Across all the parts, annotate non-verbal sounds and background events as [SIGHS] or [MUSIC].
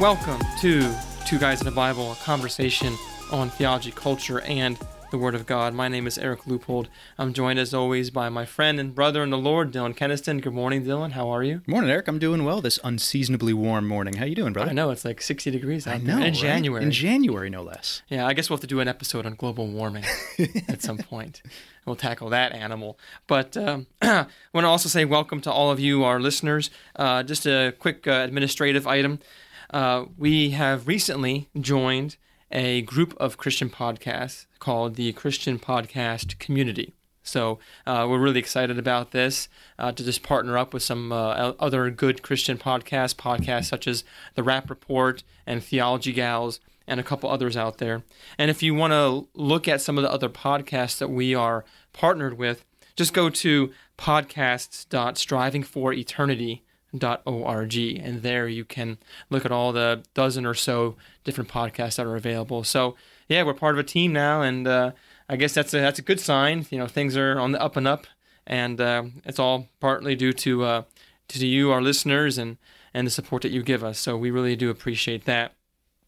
Welcome to Two Guys in the Bible, a conversation on theology, culture, and the Word of God. My name is Eric Leupold. I'm joined as always by my friend and brother in the Lord, Dylan Keniston. Good morning, Dylan. How are you? Good morning, Eric. I'm doing well this unseasonably warm morning. How are you doing, brother? I know it's like 60 degrees out I there know, in right? January. In January, no less. yeah, I guess we'll have to do an episode on global warming [LAUGHS] at some point. We'll tackle that animal. But um, I want to also say welcome to all of you, our listeners. Uh, just a quick uh, administrative item. Uh, we have recently joined a group of Christian podcasts called the Christian Podcast Community. So uh, we're really excited about this uh, to just partner up with some uh, other good Christian podcasts, podcasts such as The Rapp Report and Theology Gals, and a couple others out there. And if you want to look at some of the other podcasts that we are partnered with, just go to podcasts.strivingforeternity.org and there you can look at all the dozen or so different podcasts that are available. So yeah, we're part of a team now, and uh, I guess that's a that's a good sign. You know, things are on the up and up, and uh, it's all partly due to uh, to you, our listeners, and and the support that you give us. So we really do appreciate that.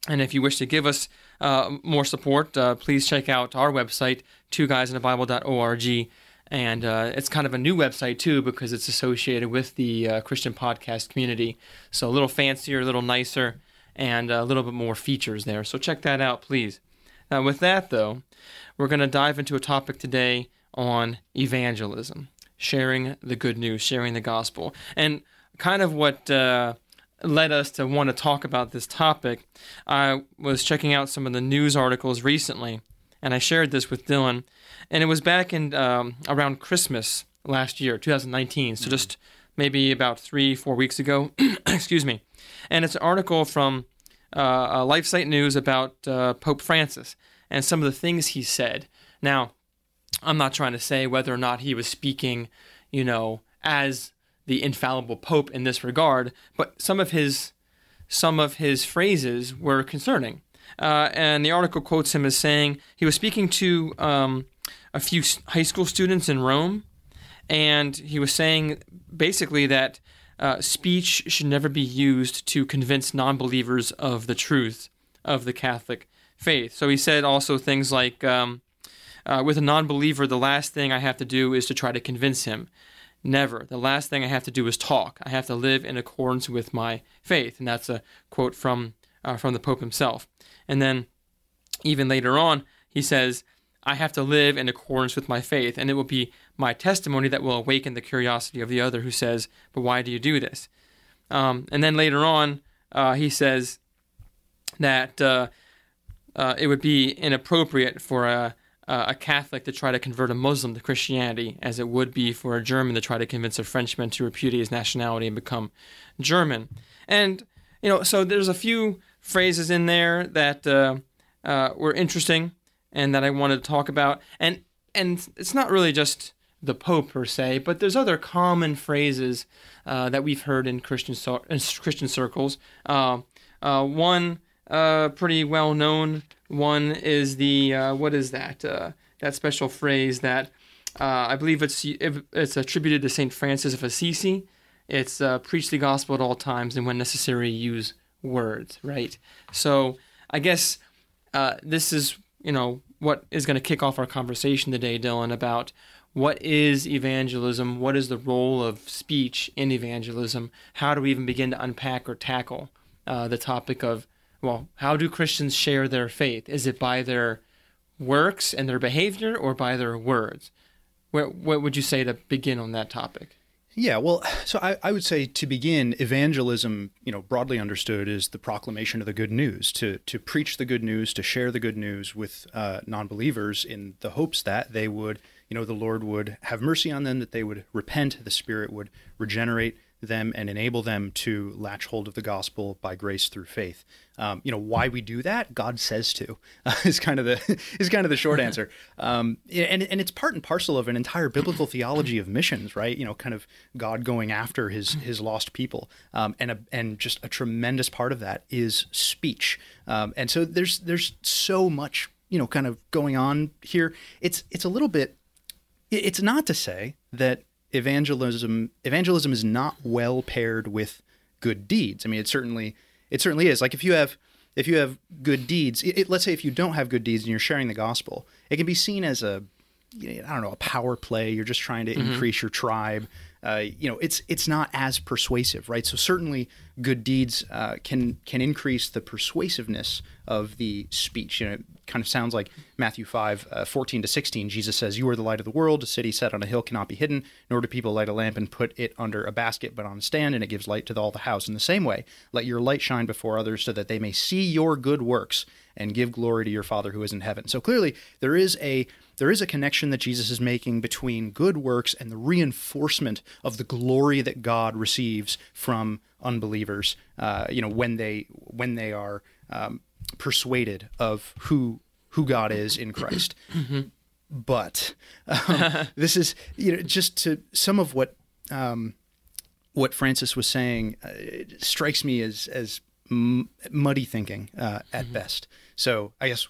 And if you wish to give us uh, more support, uh, please check out our website, twoguysinthebible.org. And uh, it's kind of a new website too because it's associated with the uh, Christian podcast community. So a little fancier, a little nicer, and a little bit more features there. So check that out, please. Now, with that though, we're going to dive into a topic today on evangelism, sharing the good news, sharing the gospel. And kind of what uh, led us to want to talk about this topic, I was checking out some of the news articles recently, and I shared this with Dylan. And it was back in um, around Christmas last year, 2019. So just maybe about three, four weeks ago. [CLEARS THROAT] Excuse me. And it's an article from uh, uh, LifeSite News about uh, Pope Francis and some of the things he said. Now, I'm not trying to say whether or not he was speaking, you know, as the infallible pope in this regard, but some of his some of his phrases were concerning. Uh, and the article quotes him as saying he was speaking to um, a few high school students in Rome, and he was saying basically that uh, speech should never be used to convince non believers of the truth of the Catholic faith. So he said also things like, um, uh, with a non believer, the last thing I have to do is to try to convince him. Never. The last thing I have to do is talk. I have to live in accordance with my faith. And that's a quote from, uh, from the Pope himself. And then even later on, he says, I have to live in accordance with my faith, and it will be my testimony that will awaken the curiosity of the other who says, But why do you do this? Um, and then later on, uh, he says that uh, uh, it would be inappropriate for a, a Catholic to try to convert a Muslim to Christianity, as it would be for a German to try to convince a Frenchman to repudiate his nationality and become German. And, you know, so there's a few phrases in there that uh, uh, were interesting and that I wanted to talk about. And and it's not really just the Pope per se, but there's other common phrases uh, that we've heard in Christian in Christian circles. Uh, uh, one uh, pretty well known one is the what is that that special phrase that I believe it's it's attributed to Saint Francis of Assisi. It's preach the gospel at all times and when necessary use words. Right. So I guess this is you know what is going to kick off our conversation today, Dylan, about what is evangelism, what is the role of speech in evangelism, how do we even begin to unpack or tackle uh, the topic of, well, how do Christians share their faith? Is it by their works and their behavior or by their words? What would you say to begin on that topic? Yeah, well, so I, I, would say to begin, evangelism, you know, broadly understood, is the proclamation of the good news, to to preach the good news, to share the good news with uh, non-believers in the hopes that they would, you know, the Lord would have mercy on them, that they would repent, the Spirit would regenerate them and enable them to latch hold of the gospel by grace through faith. Um, you know why we do that? God says to uh, [LAUGHS] is kind of the [LAUGHS] is kind of the short answer. [LAUGHS] Um, and and it's part and parcel of an entire biblical theology of missions, right? You know, kind of God going after his his lost people, um, and a, and just a tremendous part of that is speech. Um, and so there's there's so much you know kind of going on here. It's it's a little bit. It's not to say that evangelism evangelism is not well paired with good deeds. I mean, it certainly it certainly is. Like if you have if you have good deeds, it, it- let's say if you don't have good deeds and you're sharing the gospel, it can be seen as a you know, I don't know a power play. You're just trying to mm-hmm. increase your tribe. Uh, you know, it's it's not as persuasive, right? So certainly, good deeds uh, can can increase the persuasiveness of the speech. You know, it kind of sounds like Matthew 5, uh, 14 to 16. Jesus says, You are the light of the world. A city set on a hill cannot be hidden, nor do people light a lamp and put it under a basket, but on a stand, and it gives light to all the house. In the same way, let your light shine before others so that they may see your good works and give glory to your Father who is in heaven. So clearly, there is a there is a connection that Jesus is making between good works and the reinforcement of the glory that God receives from unbelievers. Uh, you know, when they when they are um, persuaded of who who God is in Christ. [CLEARS THROAT] But um, [LAUGHS] this is you know just to some of what um, what Francis was saying uh, it strikes me as as m- muddy thinking uh, at best. So I guess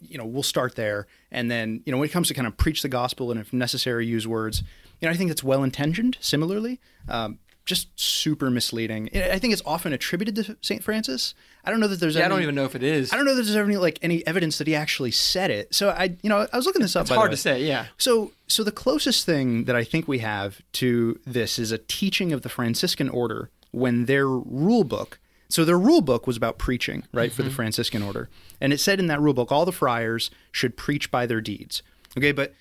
you know we'll start there, and then you know when it comes to kind of preach the gospel and if necessary use words, you know I think it's well intentioned. Similarly, um, just super misleading. I think it's often attributed to Saint Francis. I don't know that there's. Yeah, I don't even know if it is. I don't know that there's any like any evidence that he actually said it. So I, you know, I was looking this up. It's hard to say. Yeah. So, so the closest thing that I think we have to this is a teaching of the Franciscan order when their rule book. So their rule book was about preaching, right, for the mm-hmm. Franciscan order, and it said in that rule book all the friars should preach by their deeds. Okay, but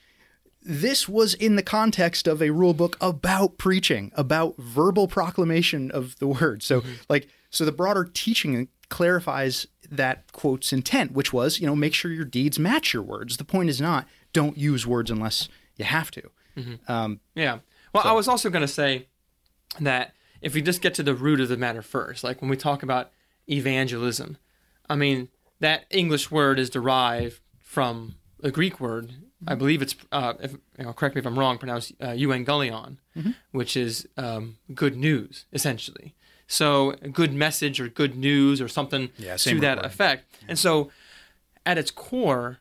this was in the context of a rule book about preaching, about verbal proclamation of the word. So, mm-hmm. like, so the broader teaching clarifies that quote's intent, which was, you know, make sure your deeds match your words. The point is not don't use words unless you have to. Mm-hmm. Um, Yeah. Well, I was also going to say that if we just get to the root of the matter first, like when we talk about evangelism, I mean, that English word is derived from a Greek word. I believe it's, uh, if, you know, correct me if I'm wrong, pronounced uh, euangelion, which is um, good news, essentially. So, a good message or good news or something Yeah, to that word. effect. And so, at its core,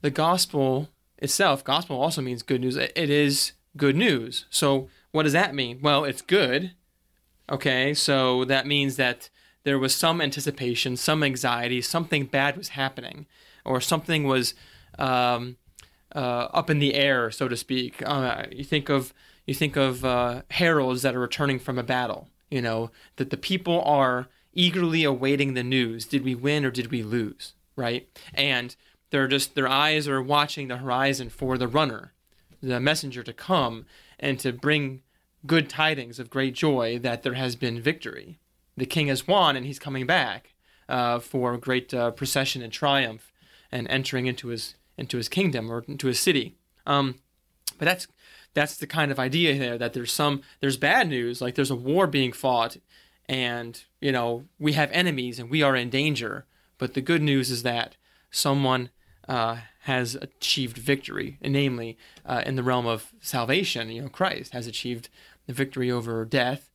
the gospel itself, gospel also means good news. It is good news. So what does that mean? Well, it's good. Okay, so that means that there was some anticipation, some anxiety, something bad was happening, or something was um, uh, up in the air, so to speak. Uh, you think of you think of uh, heralds that are returning from a battle. You know that the people are eagerly awaiting the news. Did we win or did we lose? Right, and they're just their eyes are watching the horizon for the runner, the messenger to come and to bring good tidings of great joy that there has been victory. The king has won and he's coming back uh, for great uh, procession and triumph and entering into his into his kingdom or into his city. Um, but that's that's the kind of idea there that there's some there's bad news like there's a war being fought and you know we have enemies and we are in danger but the good news is that someone uh, has achieved victory namely uh, in the realm of salvation you know christ has achieved the victory over death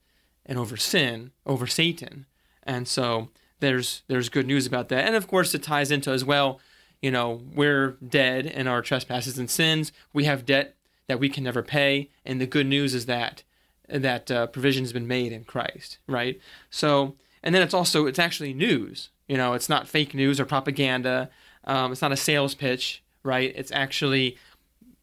and over sin over satan. And so there's there's good news about that. And of course it ties into as well you know we're dead in our trespasses and sins. We have debt that we can never pay. And the good news is that that uh, provision has been made in christ right? So and then it's also it's actually news. You know it's not fake news or propaganda. Um, it's not a sales pitch right? It's actually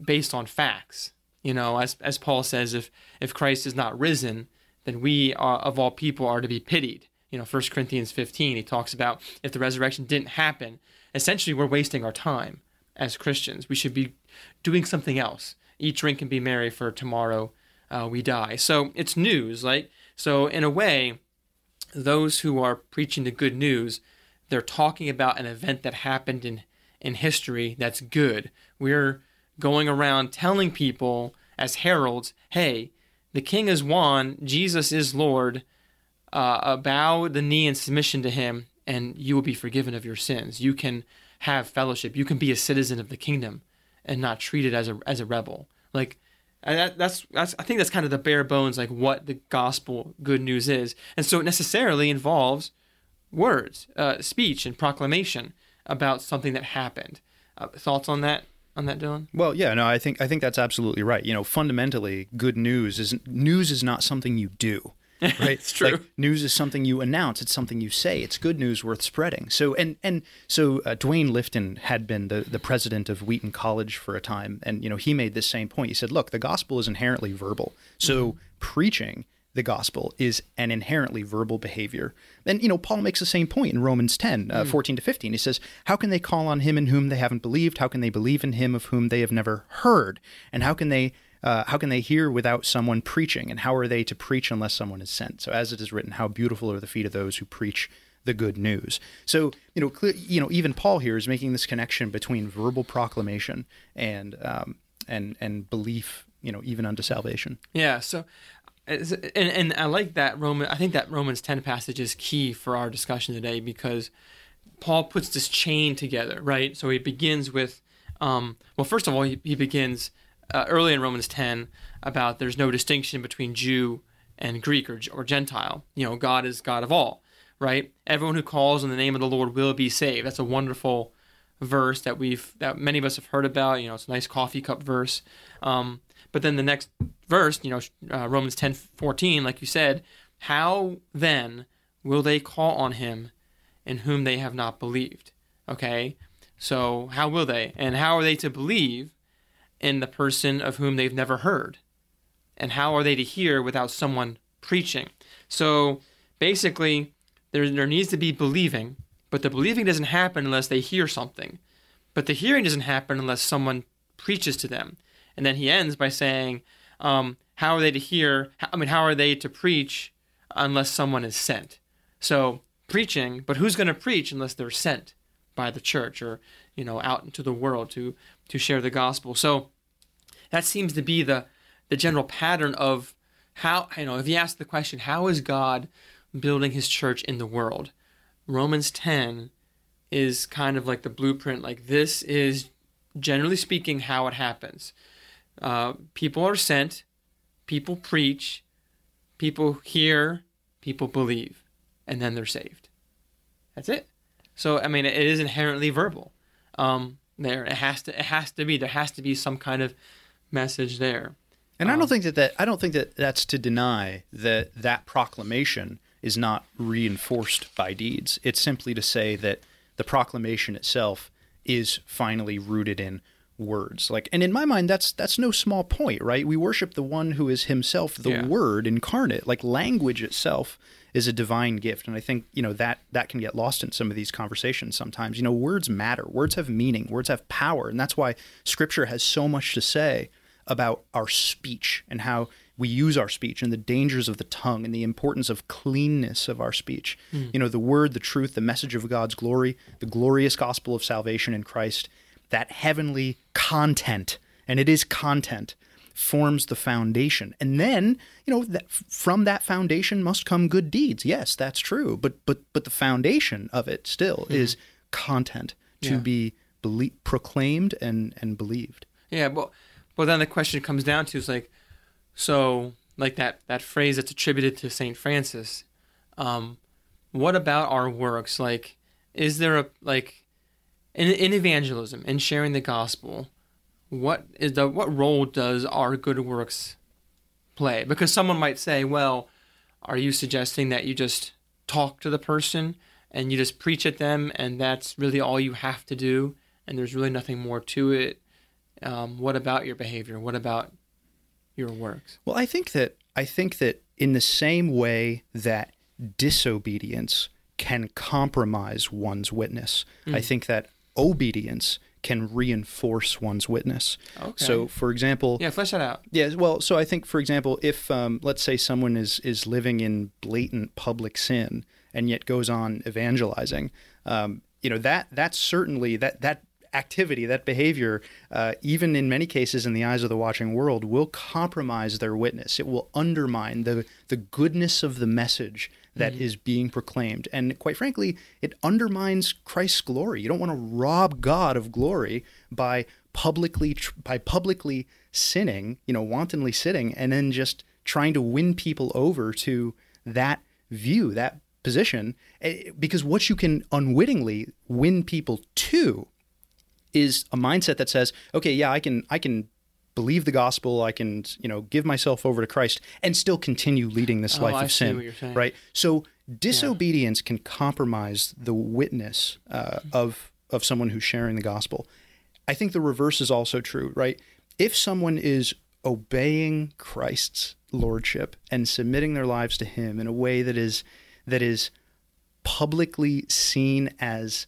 based on facts you know as, as paul says if if christ is not risen then we are, of all people are to be pitied. You know 1 corinthians 15 he talks about if the resurrection didn't happen essentially we're wasting our time as christians. We should be doing something else. Eat drink and be merry for tomorrow uh, we die. So it's news like so in a way those who are preaching the good news they're talking about an event that happened in in history that's good. We're going around telling people as heralds hey the king is won jesus is lord uh, bow the knee in submission to him and you will be forgiven of your sins you can have fellowship you can be a citizen of the kingdom and not treated as a as a rebel like and that, that's that's I think that's kind of the bare bones like what the gospel good news is, and so it necessarily involves words, uh, speech, and proclamation about something that happened. Uh, thoughts on that? On that, Dylan? Well, yeah, no, I think I think that's absolutely right. You know, fundamentally, good news is news is not something you do. [LAUGHS] right? It's true. Like, news is something you announce. It's something you say. It's good news worth spreading. So and and so uh, Duane Litfin had been the the president of Wheaton College for a time, and you know he made this same point. He said, "Look, the gospel is inherently verbal. So Mm-hmm. preaching." The gospel is an inherently verbal behavior. And, you know, Paul makes the same point in Romans 10, Mm. uh, 14 to 15. He says, How can they call on him in whom they haven't believed? How can they believe in him of whom they have never heard? And how can they uh, how can they hear without someone preaching? And how are they to preach unless someone is sent? So, as it is written, how beautiful are the feet of those who preach the good news. So, you know, clear, you know, even Paul here is making this connection between verbal proclamation and um, and and belief. You know, even unto salvation. Yeah. So, and and I like that Roman. I think that Romans ten passage is key for our discussion today because Paul puts this chain together, right? So he begins with, um, well, first of all, he, he begins uh, early in Romans ten about there's no distinction between Jew and Greek or or Gentile. You know, God is God of all, right? Everyone who calls on the name of the Lord will be saved. That's a wonderful verse that we've that many of us have heard about. You know, it's a nice coffee cup verse. Um, but then the next verse, you know, uh, Romans ten fourteen, like you said, how then will they call on him in whom they have not believed? Okay, so how will they, and how are they to believe in the person of whom they've never heard? And how are they to hear without someone preaching? So basically, there there needs to be believing, but the believing doesn't happen unless they hear something. But the hearing doesn't happen unless someone preaches to them. And then he ends by saying, um, "How are they to hear? I mean, how are they to preach unless someone is sent?" So preaching, but who's going to preach unless they're sent by the church or you know out into the world to to share the gospel? So that seems to be the the general pattern of how you know if you ask the question, how is God building His church in the world? Romans ten is kind of like the blueprint. Like this is generally speaking how it happens. Uh, people are sent, people preach, people hear, people believe, and then they're saved. That's it. So I mean, it is inherently verbal. Um, there, it has to, it has to be. There has to be some kind of message there. And I don't think that, that I don't think that that's to deny that that proclamation is not reinforced by deeds. It's simply to say that the proclamation itself is finally rooted in words. Like and in my mind that's that's no small point, right? We worship the one who is himself the Yeah. word incarnate. Like language itself is a divine gift and I think, you know, that that can get lost in some of these conversations sometimes. You know, words matter. Words have meaning. Words have power, and that's why scripture has so much to say about our speech and how we use our speech and the dangers of the tongue and the importance of cleanness of our speech. Hmm. You know, the word, the truth, the message of God's glory, the glorious gospel of salvation in Christ, that heavenly content, and it is content, forms the foundation. And then, you know, that from that foundation must come good deeds. Yes, that's true. But but but the foundation of it still is content to Yeah. be belie- proclaimed and and believed. Yeah, but well, then the question comes down to is like, so like that that phrase that's attributed to Saint Francis. Um, what about our works? Like, is there a like in in evangelism in sharing the gospel? What is the what role does our good works play? Because someone might say, well, are you suggesting that you just talk to the person and you just preach at them and that's really all you have to do and there's really nothing more to it? um, what about your behavior? What about your works? Well, I think that I think that in the same way that disobedience can compromise one's witness, I think that obedience can reinforce one's witness. Okay. So, for example, Yeah, flesh that out. Yeah, well, so I think, for example, if um, let's say someone is is living in blatant public sin and yet goes on evangelizing, um, you know that that's certainly that that activity, that behavior, uh, even in many cases in the eyes of the watching world, will compromise their witness. It will undermine the the goodness of the message that is being proclaimed, and quite frankly, it undermines Christ's glory. You don't want to rob God of glory by publicly by publicly sinning, you know, wantonly sinning, and then just trying to win people over to that view, that position, eh, because what you can unwittingly win people to is a mindset that says, okay, yeah, I can I can believe the gospel, I can, you know, give myself over to Christ and still continue leading this Oh, life I of sin. what you're saying. Right? So disobedience can compromise the witness uh, of of someone who's sharing the gospel. I think the reverse is also true, right? If someone is obeying Christ's lordship and submitting their lives to him in a way that is that is publicly seen as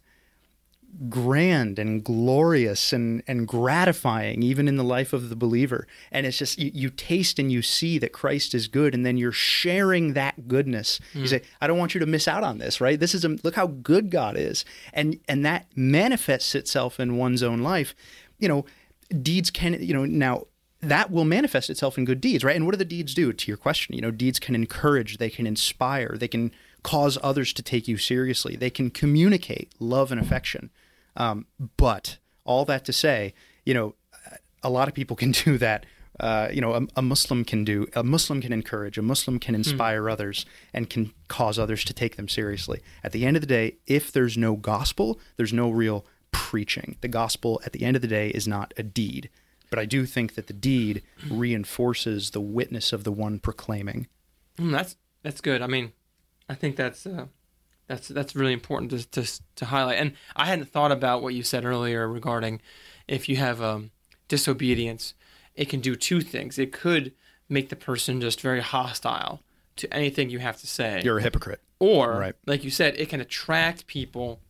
grand and glorious and, and gratifying even in the life of the believer and it's just you, you taste and you see that christ is good and then you're sharing that goodness you mm. say i don't want you to miss out on this right this is a, look how good god is and and that manifests itself in one's own life you know deeds can you know now that will manifest itself in good deeds, right? And what do the deeds do? To your question, you know, deeds can encourage, they can inspire, they can cause others to take you seriously, they can communicate love and affection. Um, but all that to say, you know, a lot of people can [LAUGHS] do that. Uh, you know, a, a Muslim can do. A Muslim can encourage. A Muslim can inspire others and can cause others to take them seriously. At the end of the day, if there's no gospel, there's no real preaching. The gospel, at the end of the day, is not a deed. But I do think that the deed reinforces the witness of the one proclaiming. Mm, that's that's good. I mean, I think that's uh, that's that's really important to, to to highlight. And I hadn't thought about what you said earlier regarding if you have um, disobedience, it can do two things. It could make the person just very hostile to anything you have to say, You're a hypocrite. or Right. like you said, it can attract people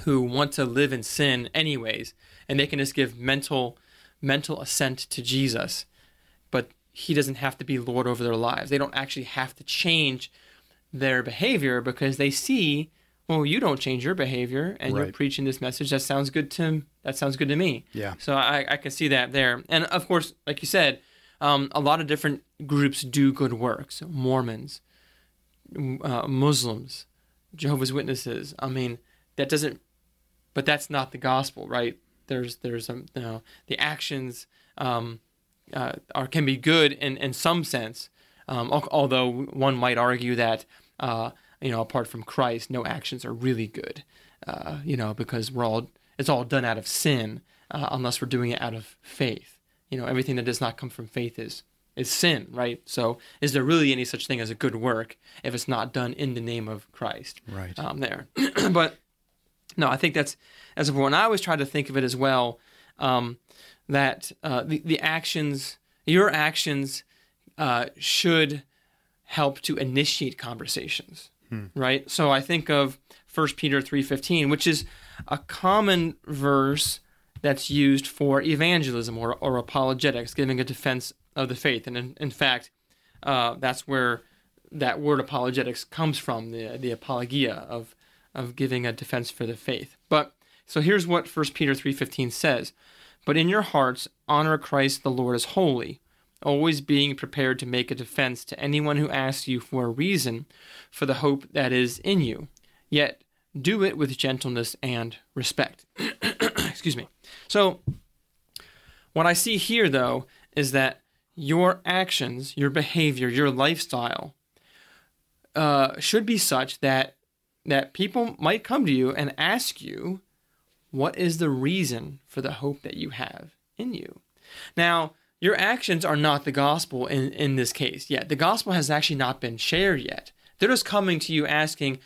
who want to live in sin anyways, and they can just give mental mental assent to Jesus, but he doesn't have to be Lord over their lives. They don't actually have to change their behavior because they see, well, you don't change your behavior, and you're preaching this message. That sounds good to that sounds good to me. Yeah. So I, I can see that there, and of course, like you said, um, a lot of different groups do good works. Mormons, uh, Muslims, Jehovah's Witnesses. I mean, that doesn't, but that's not the gospel, right? There's there's um, you know the actions um, uh, are can be good in in some sense, um, although one might argue that uh, you know apart from Christ, no actions are really good, uh, you know, because we're all it's all done out of sin uh, unless we're doing it out of faith. You know, everything that does not come from faith is is sin, right? So, is there really any such thing as a good work if it's not done in the name of Christ? Right. Um, there, [CLEARS THROAT] but no, I think that's as important. I always try to think of it as well um, that uh, the the actions, your actions, uh, should help to initiate conversations, right? So I think of 1 Peter three fifteen, which is a common verse that's used for evangelism or, or apologetics, giving a defense of the faith. And in, in fact, uh, that's where that word apologetics comes from, the, the apologia of, of giving a defense for the faith. But so here's what 1 Peter 3.15 says. But in your hearts, honor Christ the Lord as holy, always being prepared to make a defense to anyone who asks you for a reason for the hope that is in you. Yet do it with gentleness and respect. [COUGHS] Excuse me. So, what I see here, though, is that your actions, your behavior, your lifestyle uh, should be such that that people might come to you and ask you, "What is the reason for the hope that you have in you?" Now, your actions are not the gospel in, in this case yet. The gospel has actually not been shared yet. They're just coming to you asking,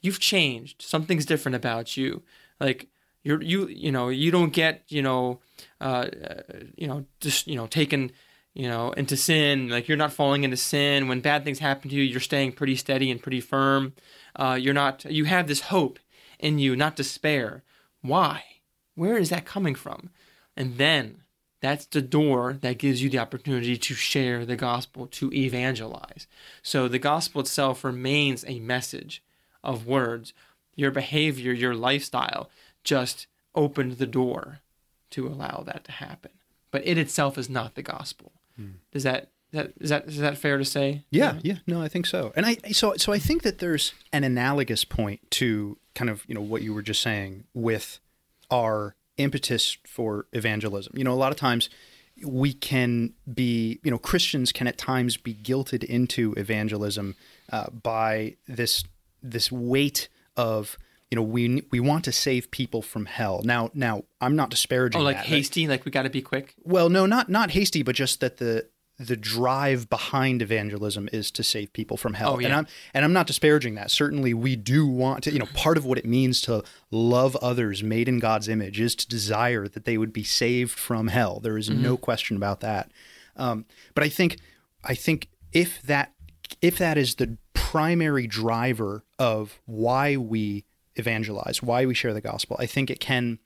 you've changed. Something's different about you. Like you're you you know you don't get you know uh, uh, you know just you know taken you know into sin. Like you're not falling into sin when bad things happen to you. You're staying pretty steady and pretty firm. Uh, you're not. You have this hope in you, not despair. Why? Where is that coming from? And then that's the door that gives you the opportunity to share the gospel, to evangelize. So the gospel itself remains a message of words. Your behavior, your lifestyle just opened the door to allow that to happen. But it itself is not the gospel. Hmm. Is that that is that is that fair to say? Yeah, yeah, no, I think so. And I so so I think that there's an analogous point to kind of, you know, what you were just saying with our impetus for evangelism. You know, a lot of times we can be, you know, Christians can at times be guilted into evangelism uh, by this this weight of you know, we we want to save people from hell. Now, now I'm not disparaging. Oh, like that. hasty, like we got to be quick. Well, no, not not hasty, but just that the the drive behind evangelism is to save people from hell. Oh, yeah. And I'm and I'm not disparaging that. Certainly we do want to, you know, part of what it means to love others made in God's image is to desire that they would be saved from hell. There is no question about that. Um, but I think I think if that if that is the primary driver of why we evangelize, why we share the gospel, I think it can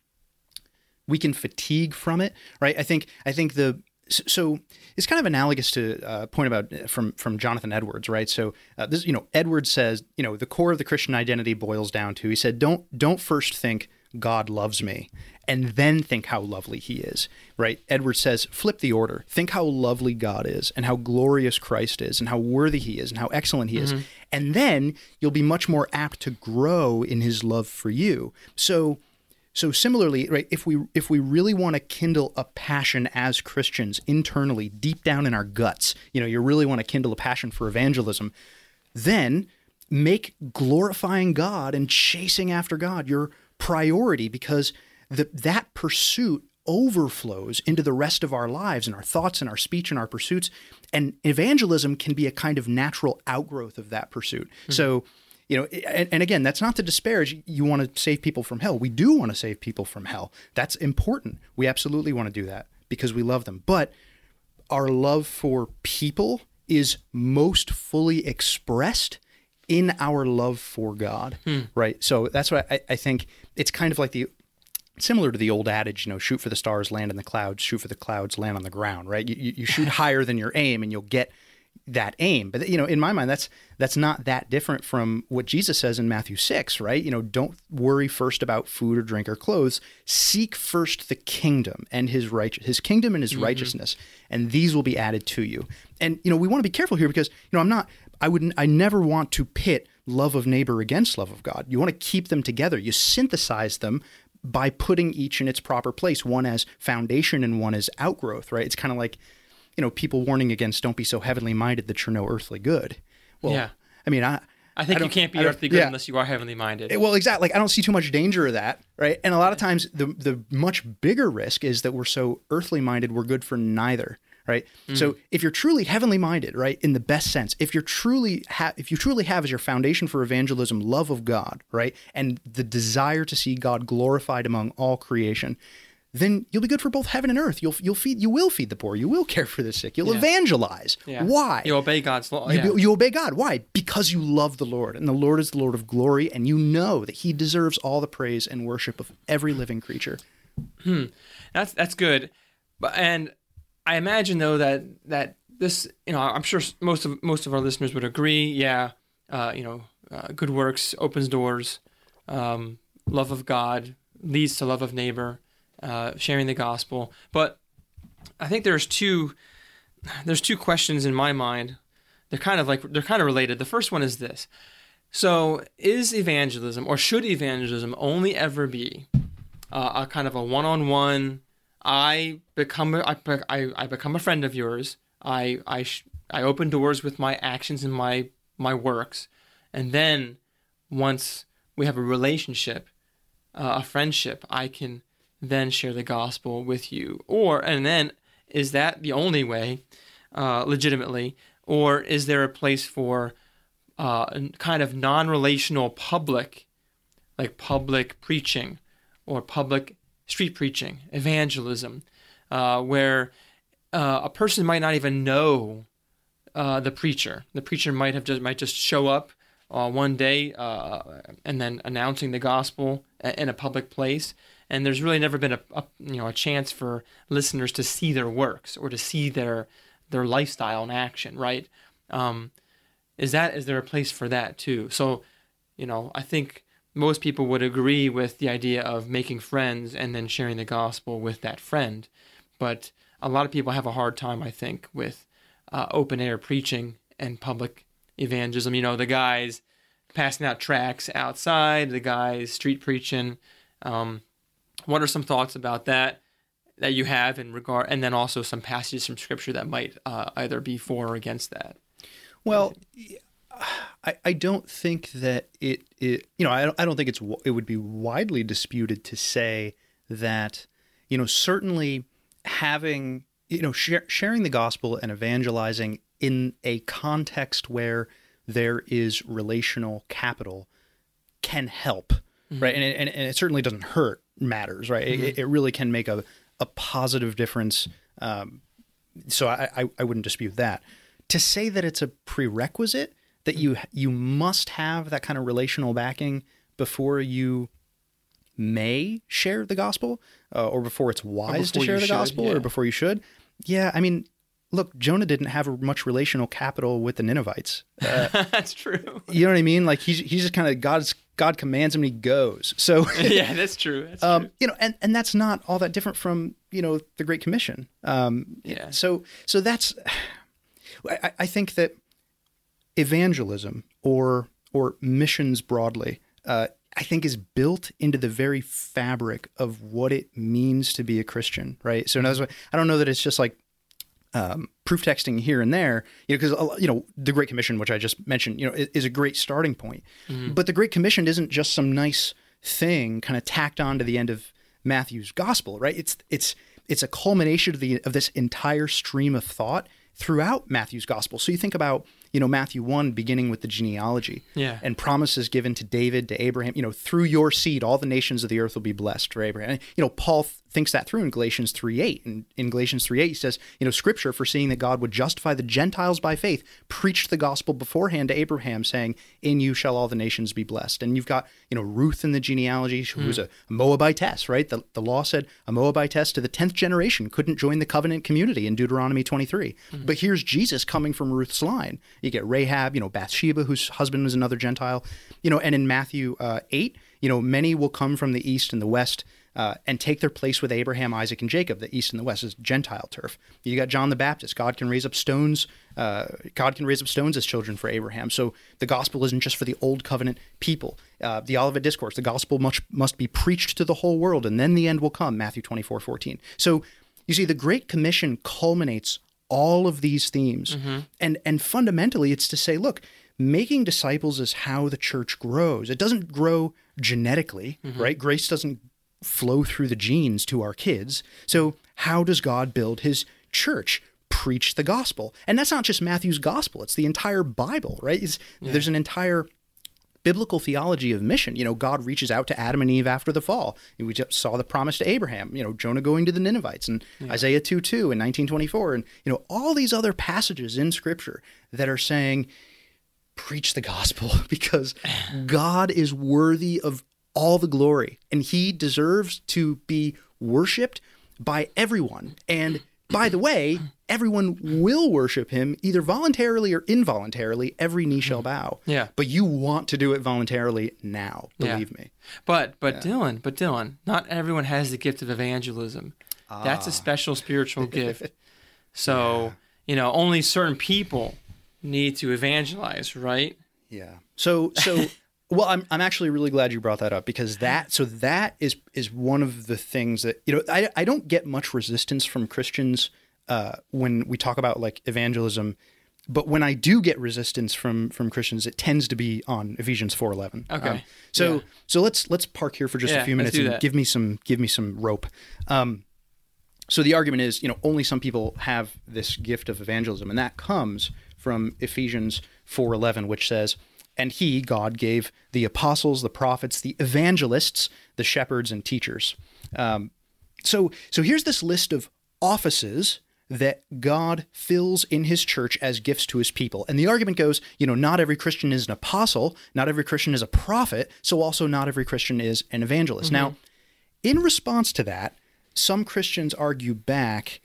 we can fatigue from it, right? I think I think the so it's kind of analogous to a point about uh, from from Jonathan Edwards, right? So uh, this, you know, Edwards says, you know, the core of the Christian identity boils down to he said, don't don't first think God loves me and then think how lovely he is, right? Edwards says, flip the order. Think how lovely God is and how glorious Christ is and how worthy he is and how excellent he is. And then you'll be much more apt to grow in his love for you. So so similarly, right, if we if we really want to kindle a passion as Christians internally, deep down in our guts, you know, you really want to kindle a passion for evangelism, then make glorifying God and chasing after God your priority because the, that pursuit overflows into the rest of our lives and our thoughts and our speech and our pursuits. And evangelism can be a kind of natural outgrowth of that pursuit. Hmm. So, you know, and, and again, that's not to disparage. You want to save people from hell. We do want to save people from hell. That's important. We absolutely want to do that because we love them. But our love for people is most fully expressed in our love for God, hmm. right? So that's why I, I think it's kind of like the similar to the old adage, you know, shoot for the stars, land in the clouds, shoot for the clouds, land on the ground, right? You, you, you shoot [LAUGHS] higher than your aim and you'll get that aim. But you know, in my mind, that's that's not that different from what Jesus says in Matthew six, right? You know, don't worry first about food or drink or clothes. Seek first the kingdom and his right his kingdom and his mm-hmm. righteousness, and these will be added to you. And you know, we want to be careful here because you know, I'm not. I wouldn't. I never want to pit love of neighbor against love of God. You want to keep them together. You synthesize them by putting each in its proper place, one as foundation and one as outgrowth, right? It's kind of like, you know, people warning against don't be so heavenly minded that you're no earthly good. Well, Yeah. I mean, I I think you can't be earthly good yeah. unless you are heavenly minded. well, exactly. Like I don't see too much danger of that, right? And a lot of times, the the much bigger risk is that we're so earthly minded, we're good for neither, right? So mm. if you're truly heavenly minded, right, in the best sense, if you're truly ha- if you truly have as your foundation for evangelism love of God, right, and the desire to see God glorified among all creation. Then you'll be good for both heaven and earth. You'll you'll feed you will feed the poor. You will care for the sick. You'll Yeah. evangelize. Yeah. Why? You obey God's law. You, yeah. you obey God. Why? Because you love the Lord, and the Lord is the Lord of glory, and you know that He deserves all the praise and worship of every living creature. That's that's good, but and I imagine though that that this you know I'm sure most of most of our listeners would agree. Yeah, uh, you know, uh, good works opens doors. Um, love of God leads to love of neighbor. Uh, sharing the gospel, but I think there's two there's two questions in my mind. They're kind of like they're kind of related. The first one is this: so is evangelism or should evangelism only ever be uh, a kind of a one-on-one? I become a, I, I, I become a friend of yours. I I sh- I open doors with my actions and my my works, and then once we have a relationship, uh, a friendship, I can then share the gospel with you. Or and then is that the only way, uh, legitimately, or is there a place for uh, a kind of non-relational public, like public preaching, or public street preaching, evangelism, uh, where uh, a person might not even know uh, the preacher. The preacher might have just might just show up uh, one day uh, and then announcing the gospel in a public place. And there's really never been a, a you know a chance for listeners to see their works or to see their their lifestyle in action. Right? Um, is that is there a place for that too? So, you know, I think most people would agree with the idea of making friends and then sharing the gospel with that friend. But a lot of people have a hard time, I think, with uh, open air preaching and public evangelism. You know, the guys passing out tracts outside, the guys street preaching. Um, what are some thoughts about that that you have in regard, and then also some passages from scripture that might uh, either be for or against that? Well, I, I don't think that it, it you know I don't, I don't think it's it would be widely disputed to say that you know certainly having you know share, sharing the gospel and evangelizing in a context where there is relational capital can help mm-hmm. right and it, and, and it certainly doesn't hurt matters right mm-hmm. it, it really can make a, a positive difference um, so I, I, I wouldn't dispute that to say that it's a prerequisite that you you must have that kind of relational backing before you may share the gospel uh, or before it's wise before to share the should, gospel yeah. or before you should yeah i mean look jonah didn't have much relational capital with the ninevites. [LAUGHS] Uh, that's true. you know what i mean? Like he's, he's just kind of god's god commands him and he goes. So [LAUGHS] yeah [LAUGHS] that's true that's um, true. you know and, and that's not all that different from you know the great commission. Um, yeah. so so that's [SIGHS] I, I think that evangelism or or missions broadly, uh, I think is built into the very fabric of what it means to be a Christian, right? So in other words, I don't know that it's just like um, proof texting here and there, you know, because you know the Great Commission, which I just mentioned, you know, is, is a great starting point. Mm-hmm. But the Great Commission isn't just some nice thing kind of tacked on to the end of Matthew's gospel, right? It's it's it's a culmination of the of this entire stream of thought throughout Matthew's gospel. So you think about you know, Matthew 1 beginning with the genealogy yeah. and promises given to David, to Abraham, you know, through your seed, all the nations of the earth will be blessed for Abraham. You know, Paul thinks that through in Galatians 3.8. And in Galatians 3.8, he says, you know, scripture foreseeing that God would justify the Gentiles by faith, preached the gospel beforehand to Abraham saying, in you shall all the nations be blessed. And you've got, you know, Ruth in the genealogy, who mm. was a Moabitess, right? The, the law said a Moabitess to the 10th generation couldn't join the covenant community in Deuteronomy 23. Mm. But here's Jesus coming from Ruth's line. You get Rahab, you know, Bathsheba, whose husband was another Gentile, you know, and in Matthew uh, 8, you know, many will come from the east and the west uh, and take their place with Abraham, Isaac, and Jacob. The east and the west is Gentile turf. You got John the Baptist. God can raise up stones. Uh, God can raise up stones as children for Abraham. So the gospel isn't just for the old covenant people. Uh, the Olivet Discourse. The gospel much must be preached to the whole world, and then the end will come. Matthew 24, 14. So you see, the Great Commission culminates all of these themes, mm-hmm. and and fundamentally, it's to say, look, making disciples is how the church grows. It doesn't grow genetically, mm-hmm. right? Grace doesn't flow through the genes to our kids. So, how does God build his church? Preach the gospel. And that's not just Matthew's gospel, it's the entire Bible, right? Yeah. There's an entire biblical theology of mission. You know, God reaches out to Adam and Eve after the fall. We just saw the promise to Abraham, you know, Jonah going to the Ninevites and yeah. Isaiah 2 2 in 1924. And, you know, all these other passages in Scripture that are saying, preach the gospel [LAUGHS] because [SIGHS] God is worthy of all the glory and he deserves to be worshiped by everyone. And by the way, everyone will worship him either voluntarily or involuntarily. Every knee shall bow. Yeah. But you want to do it voluntarily now, believe yeah. me. But but yeah. Dylan, but Dylan, not everyone has the gift of evangelism. Ah. That's a special spiritual [LAUGHS] gift. So, yeah. you know, only certain people need to evangelize, right? Yeah. So so well, I'm I'm actually really glad you brought that up because that so that is is one of the things that you know I I don't get much resistance from Christians uh, when we talk about like evangelism, but when I do get resistance from from Christians, it tends to be on Ephesians four eleven. Okay. Um, so yeah. so let's let's park here for just yeah, a few minutes and that. give me some give me some rope. Um, so the argument is, you know, only some people have this gift of evangelism, and that comes from Ephesians four eleven, which says and he, God, gave the apostles, the prophets, the evangelists, the shepherds, and teachers. Um, so, so here's this list of offices that God fills in his church as gifts to his people. And the argument goes, you know, not every Christian is an apostle, not every Christian is a prophet, so also not every Christian is an evangelist. Mm-hmm. Now, in response to that, some Christians argue back,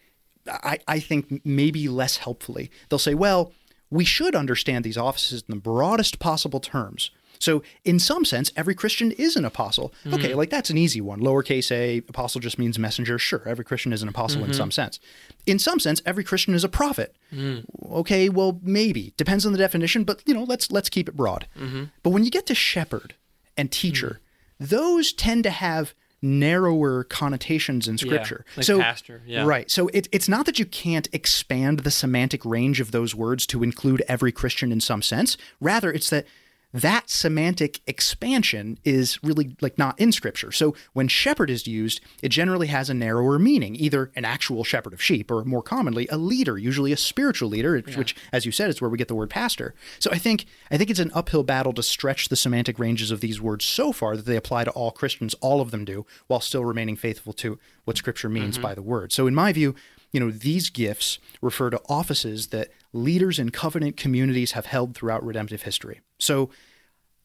I, I think maybe less helpfully. They'll say, well, we should understand these offices in the broadest possible terms. So, in some sense, every Christian is an apostle. Mm-hmm. Okay, like that's an easy one. Lowercase a, apostle just means messenger. Sure, every Christian is an apostle mm-hmm. in some sense. In some sense, every Christian is a prophet. Mm. Okay, well, maybe depends on the definition, but you know, let's let's keep it broad. Mm-hmm. But when you get to shepherd and teacher, mm. those tend to have narrower connotations in Scripture. like so, pastor, yeah. right. So it, it's not that you can't expand the semantic range of those words to include every Christian in some sense. Rather, it's that that semantic expansion is really like not in scripture. So when shepherd is used, it generally has a narrower meaning, either an actual shepherd of sheep or more commonly a leader, usually a spiritual leader, which as you said is where we get the word pastor. So I think I think it's an uphill battle to stretch the semantic ranges of these words so far that they apply to all Christians, all of them do, while still remaining faithful to what scripture means mm-hmm. by the word. So in my view, you know, these gifts refer to offices that leaders in covenant communities have held throughout redemptive history. So,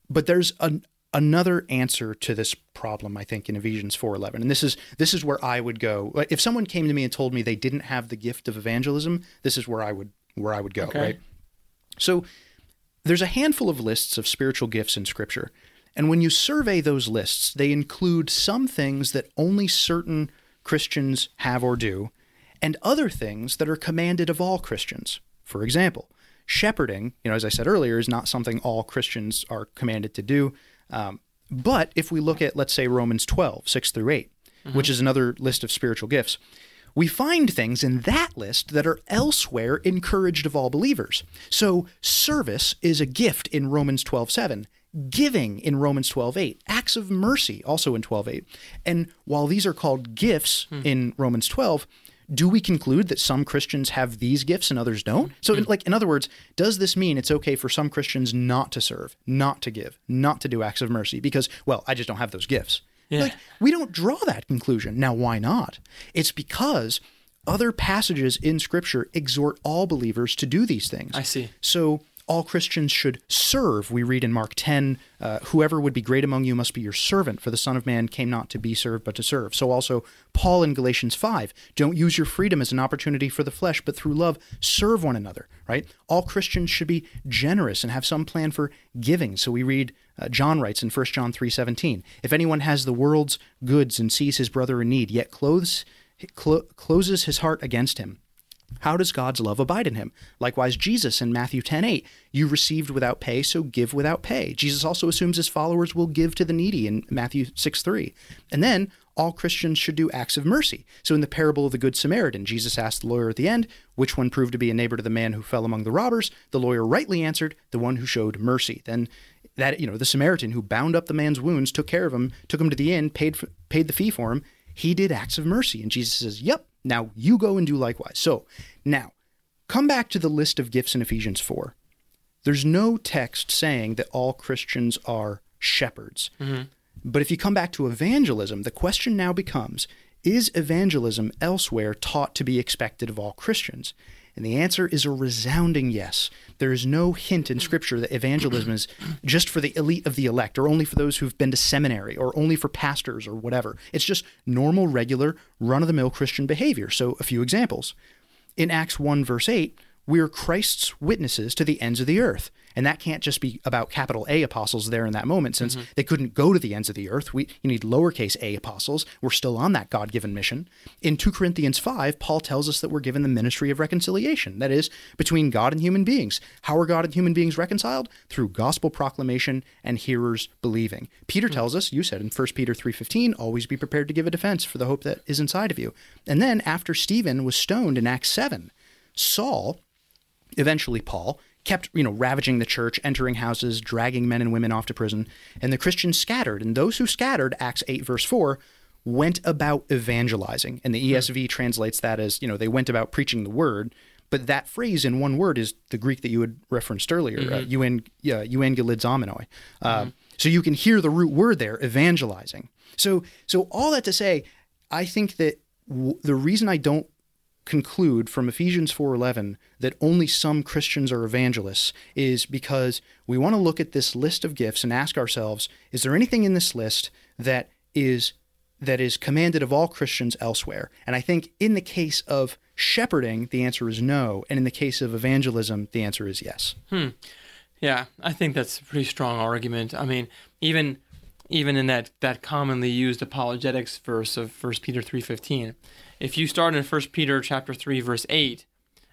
but there's an, another answer to this problem, I think, in Ephesians 4:11, and this is this is where I would go. If someone came to me and told me they didn't have the gift of evangelism, this is where I would where I would go. Okay. Right. So, there's a handful of lists of spiritual gifts in Scripture. And when you survey those lists, they include some things that only certain Christians have or do, and other things that are commanded of all Christians. For example, shepherding, you know, as I said earlier, is not something all Christians are commanded to do. Um, but if we look at, let's say, Romans 12, 6 through 8, which is another list of spiritual gifts, we find things in that list that are elsewhere encouraged of all believers. So service is a gift in Romans 12:7, giving in Romans 12:8, acts of mercy also in 12:8. And while these are called gifts in Romans 12, do we conclude that some Christians have these gifts and others don't? So hmm. like in other words, does this mean it's okay for some Christians not to serve, not to give, not to do acts of mercy because well, I just don't have those gifts? Yeah. Like we don't draw that conclusion. Now, why not? It's because other passages in Scripture exhort all believers to do these things. I see. So all Christians should serve. We read in Mark 10, uh, whoever would be great among you must be your servant, for the Son of Man came not to be served, but to serve. So also Paul in Galatians 5, don't use your freedom as an opportunity for the flesh, but through love serve one another, right? All Christians should be generous and have some plan for giving. So we read, uh, John writes in 1 John 3:17, if anyone has the world's goods and sees his brother in need, yet clothes, clo- closes his heart against him, how does God's love abide in him? Likewise, Jesus in Matthew 10:8, you received without pay, so give without pay. Jesus also assumes his followers will give to the needy in Matthew 6:3. And then all Christians should do acts of mercy. So in the parable of the good Samaritan, Jesus asked the lawyer at the end, which one proved to be a neighbor to the man who fell among the robbers? The lawyer rightly answered, the one who showed mercy. Then that you know, the Samaritan who bound up the man's wounds, took care of him, took him to the inn, paid for, paid the fee for him, he did acts of mercy. And Jesus says, "Yep, now you go and do likewise." So, now come back to the list of gifts in Ephesians 4. There's no text saying that all Christians are shepherds. Mm-hmm. But if you come back to evangelism, the question now becomes is evangelism elsewhere taught to be expected of all Christians? And the answer is a resounding yes. There is no hint in Scripture that evangelism is just for the elite of the elect, or only for those who've been to seminary, or only for pastors, or whatever. It's just normal, regular, run of the mill Christian behavior. So, a few examples. In Acts 1, verse 8, we're Christ's witnesses to the ends of the earth. And that can't just be about capital A apostles there in that moment, since mm-hmm. they couldn't go to the ends of the earth. We, you need lowercase a apostles. We're still on that God given mission. In 2 Corinthians 5, Paul tells us that we're given the ministry of reconciliation, that is, between God and human beings. How are God and human beings reconciled? Through gospel proclamation and hearers believing. Peter mm. tells us, you said in 1 Peter 3.15, always be prepared to give a defense for the hope that is inside of you. And then after Stephen was stoned in Acts 7, Saul, eventually Paul, kept, you know, ravaging the church, entering houses, dragging men and women off to prison, and the Christians scattered. And those who scattered, Acts 8 verse 4, went about evangelizing. And the ESV translates that as, you know, they went about preaching the word. But that phrase in one word is the Greek that you had referenced earlier, uh, euen, yeah, euangelizomenoi. Uh, So you can hear the root word there, evangelizing. So, so all that to say, I think that w- the reason I don't conclude from Ephesians 4:11 that only some Christians are evangelists is because we want to look at this list of gifts and ask ourselves is there anything in this list that is that is commanded of all Christians elsewhere and I think in the case of shepherding the answer is no and in the case of evangelism the answer is yes Hmm. Yeah, I think that's a pretty strong argument. I mean, even even in that that commonly used apologetics verse of 1 Peter 3:15, if you start in 1 Peter chapter 3 verse 8,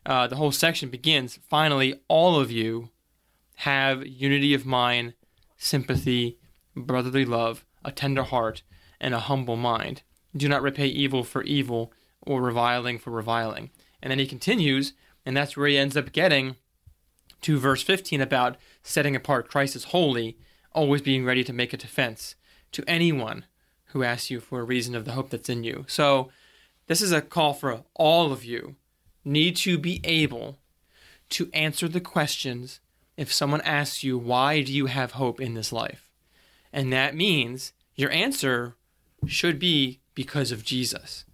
uh, the whole section begins, finally all of you have unity of mind, sympathy, brotherly love, a tender heart, and a humble mind. Do not repay evil for evil or reviling for reviling. And then he continues, and that's where he ends up getting to verse 15 about setting apart Christ as holy, always being ready to make a defense to anyone who asks you for a reason of the hope that's in you. So, this is a call for all of you need to be able to answer the questions if someone asks you why do you have hope in this life and that means your answer should be because of jesus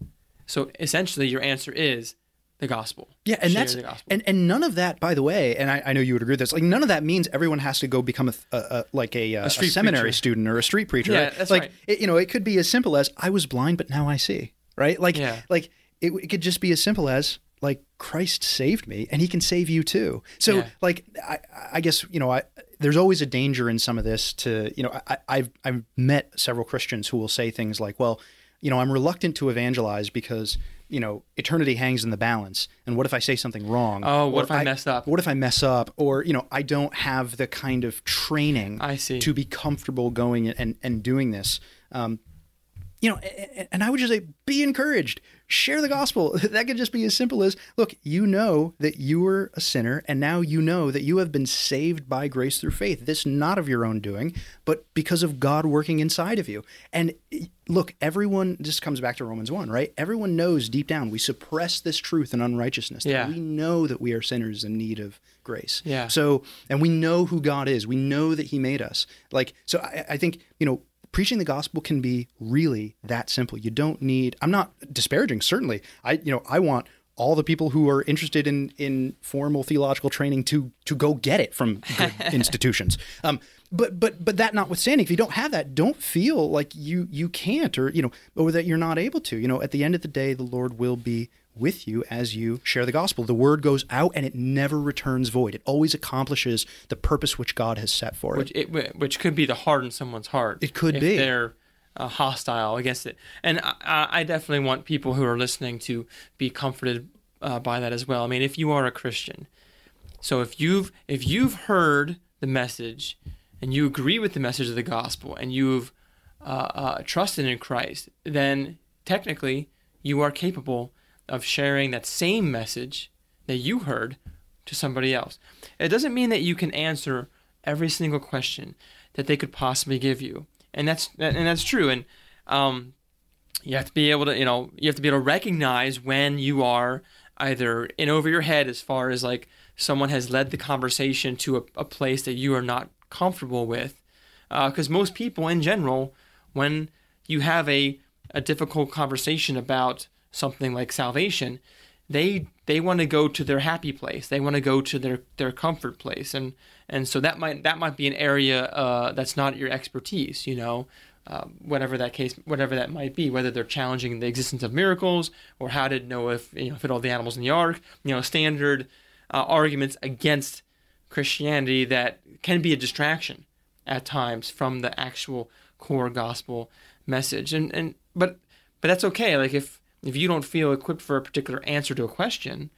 so essentially your answer is the gospel Yeah, and that's the gospel. and, and none of that, by the way, and I, I know you would agree with this. Like none of that means everyone has to go become a, a, a like a, uh, a, street seminary preacher. student or a street preacher. Yeah, right? that's like right. it, you know, it could be as simple as I was blind, but now I see. Right? Like Yeah. like it, it could just be as simple as like Christ saved me, and He can save you too. So Yeah. like I, I guess you know I. There's always a danger in some of this to, you know, I, I've, I've met several Christians who will say things like, well, you know, I'm reluctant to evangelize because, you know, eternity hangs in the balance. And what if I say something wrong? Oh, what Or if I mess up? What if I mess up? Or, you know, I don't have the kind of training I see. to be comfortable going and, and doing this. Um, you know, and I would just say, be encouraged. Share the gospel. [LAUGHS] That could just be as simple as, look, you know that you were a sinner, and now you know that you have been saved by grace through faith. This not of your own doing, but because of God working inside of you. And eh, look, everyone. This comes back to Romans one, right? Everyone knows deep down we suppress this truth and unrighteousness. Yeah. we know that we are sinners in need of grace. Yeah. So, and we know who God is. We know that He made us. Like, so I, I think you know preaching the gospel can be really that simple. You don't need. I'm not disparaging. Certainly, I you know I want all the people who are interested in in formal theological training to to go get it from good [LAUGHS] institutions. Um, but but but that notwithstanding, if you don't have that, don't feel like you you can't or you know or that you're not able to. You know, at the end of the day, the Lord will be with you as you share the gospel. The word goes out and it never returns void. It always accomplishes the purpose which God has set for it. which it which could be to harden someone's heart. It could be. they're uh, hostile against it, and I, I definitely want people who are listening to be comforted uh, by that as well. I mean, if you are a Christian, so if you've if you've heard the message and you agree with the message of the gospel and you've uh, uh, trusted in Christ, then technically you are capable of sharing that same message that you heard to somebody else. It doesn't mean that you can answer every single question that they could possibly give you, and that's and that's true. And um, you have to be able to, you know, you have to be able to recognize when you are either in over your head as far as like someone has led the conversation to a, a place that you are not comfortable with. Because most people in general, when you have a, a difficult conversation about something like salvation, they they want to go to their happy place. They want to go to their, their comfort place, and and so that might that might be an area uh, that's not your expertise. You know, uh, whatever that case, whatever that might be, whether they're challenging the existence of miracles or how to know if you know fit all the animals in the ark. You know, standard uh, arguments against Christianity that can be a distraction at times from the actual core gospel message. And and but but that's okay. Like if if you don't feel equipped for a particular answer to a question,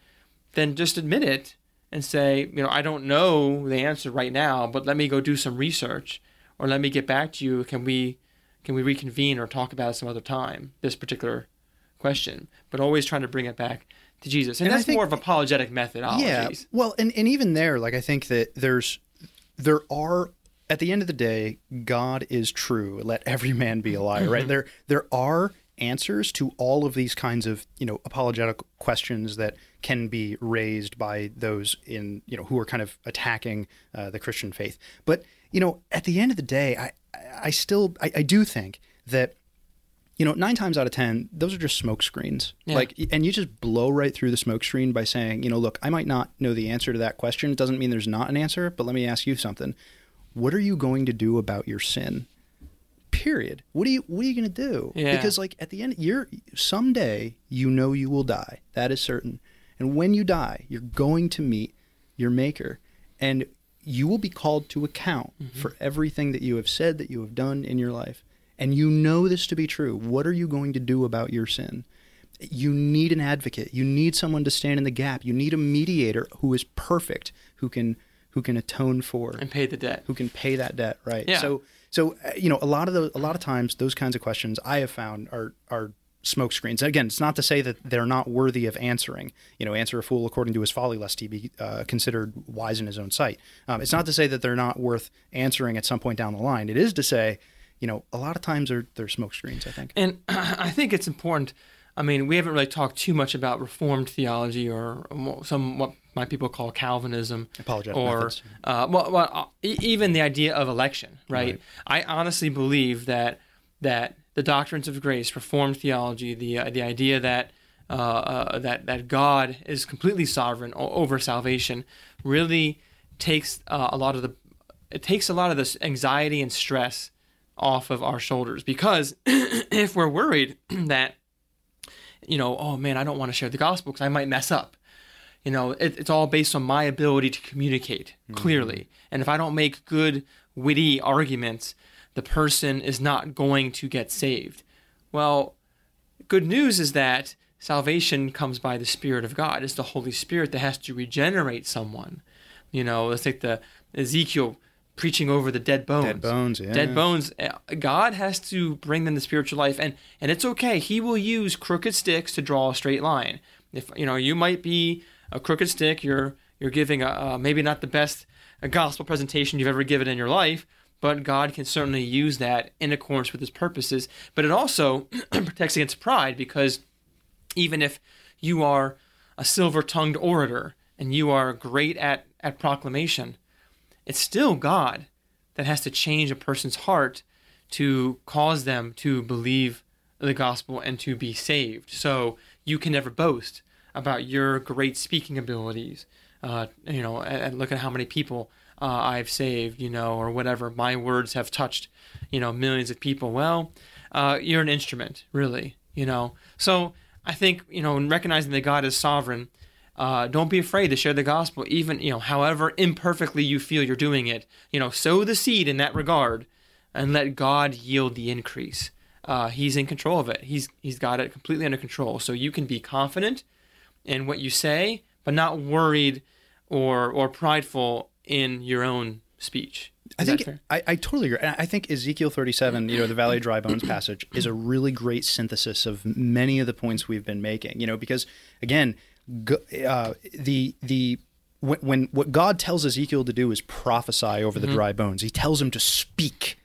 then just admit it and say, you know, I don't know the answer right now, but let me go do some research or let me get back to you. Can we can we reconvene or talk about it some other time? This particular question, but always trying to bring it back to Jesus. And, And that's think- more of apologetic methodologies. Yeah. Well, and, and even there, like I think that there's there are at the end of the day, God is true. Let every man be a liar, right? Mm-hmm. There there are answers to all of these kinds of, you know, apologetic questions that can be raised by those in, you know, who are kind of attacking uh, the Christian faith. But, you know, at the end of the day, I I still I, I do think that you know, nine times out of ten, those are just smoke screens. Yeah. Like, and you just blow right through the smoke screen by saying, you know, look, I might not know the answer to that question. It doesn't mean there's not an answer, but let me ask you something. What are you going to do about your sin? Period. What are you What are you going to do? Yeah. Because like at the end, you're someday you know you will die. That is certain. And when you die, you're going to meet your Maker, and you will be called to account mm-hmm. for everything that you have said, that you have done in your life. And you know this to be true. What are you going to do about your sin? You need an advocate. You need someone to stand in the gap. You need a mediator who is perfect, who can who can atone for And pay the debt. who can pay that debt, right? Yeah. So So uh, you know, a lot of the a lot of times those kinds of questions I have found are are smoke screens. And again, it's not to say that they're not worthy of answering. You know, answer a fool according to his folly, lest he be uh, considered wise in his own sight. Um, it's not to say that they're not worth answering at some point down the line. It is to say, you know, a lot of times they're they're smoke screens. I think. And [CLEARS THROAT] I think it's important. I mean, we haven't really talked too much about Reformed theology or some what my people call Calvinism, Apologetic or uh, well, well uh, even the idea of election. Right? Right. I honestly believe that that the doctrines of grace, Reformed theology, the uh, the idea that uh, uh, that that God is completely sovereign over salvation, really takes uh, a lot of the it takes a lot of this anxiety and stress off of our shoulders because [CLEARS THROAT] if we're worried [CLEARS THROAT] that you know oh man I don't want to share the gospel because I might mess up you know it, it's all based on my ability to communicate clearly. And if i don't make good witty arguments the person is not going to get saved. Well good news is that salvation comes by the spirit of god. It's the holy spirit that has to regenerate someone. You know let's take the ezekiel preaching over the dead bones. Dead bones, yeah. dead bones uh, god has to bring them to spiritual life and and it's okay. He will use crooked sticks to draw a straight line. If you know you might be a crooked stick you're you're giving a, maybe not the best uh gospel presentation you've ever given in your life but god can certainly use that in accordance with his purposes but it also [CLEARS THROAT] protects against pride because even if you are a silver-tongued orator and you are great at at proclamation it's still God that has to change a person's heart to cause them to believe the gospel and to be saved. So you can never boast about your great speaking abilities. Uh, you know, and, and look at how many people uh, I've saved, you know, or whatever. My words have touched, you know, millions of people. Well, uh, you're an instrument, really, you know. So I think, you know, in recognizing that God is sovereign, uh, don't be afraid to share the gospel, even you know, however imperfectly you feel you're doing it. You know, sow the seed in that regard, and let God yield the increase. Uh, he's in control of it. He's he's got it completely under control. So you can be confident in what you say, but not worried or or prideful in your own speech. I Is that think? I, I totally agree. I think Ezekiel 37, you know, the Valley of Dry Bones [CLEARS THROAT] passage is a really great synthesis of many of the points we've been making. You know, because again, uh, the the when, when what God tells Ezekiel to do is prophesy over Mm-hmm. the dry bones. He tells him to speak.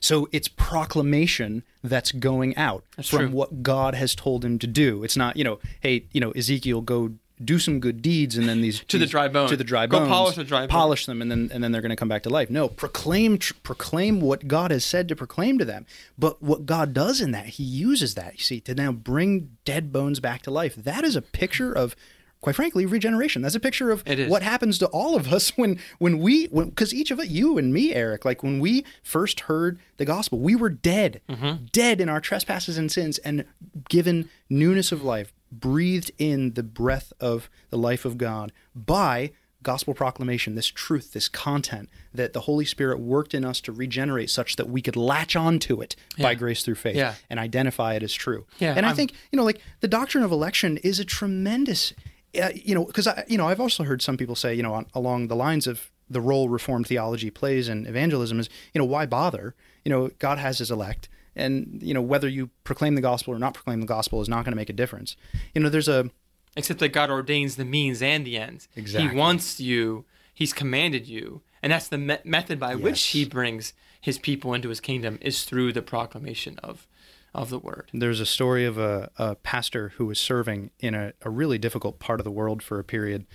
So it's proclamation that's going out from true. what God has told him to do. It's not, you know, hey, you know, Ezekiel, go do some good deeds, and then these [LAUGHS] To the dry bone. to the dry Go bones, polish the dry bone. polish them, and then and then they're going to come back to life. No, proclaim tr- proclaim what God has said to proclaim to them. But what God does in that, He uses that you see to now bring dead bones back to life. That is a picture of. Quite frankly, regeneration. That's a picture of what happens to all of us [LAUGHS] when when we when because each of it, you and me, Eric, like when we first heard the gospel, we were dead, Mm-hmm. dead in our trespasses and sins, and given newness of life, breathed in the breath of the life of God by gospel proclamation, this truth, this content that the Holy Spirit worked in us to regenerate such that we could latch onto it by grace through faith Yeah. and identify it as true. Yeah, and I I'm- think, you know, like the doctrine of election is a tremendous, uh, you know, because I, you know, I've also heard some people say, you know, on, along the lines of the role Reformed theology plays in evangelism is, you know, why bother? You know, God has His elect, and you know whether you proclaim the gospel or not proclaim the gospel is not going to make a difference. You know, there's a Except that God ordains the means and the ends. Exactly. He wants you. He's commanded you, and that's the me- method by which He brings His people into His kingdom is through the proclamation of, of the word. There's a story of a, a pastor who was serving in a, a really difficult part of the world for a period,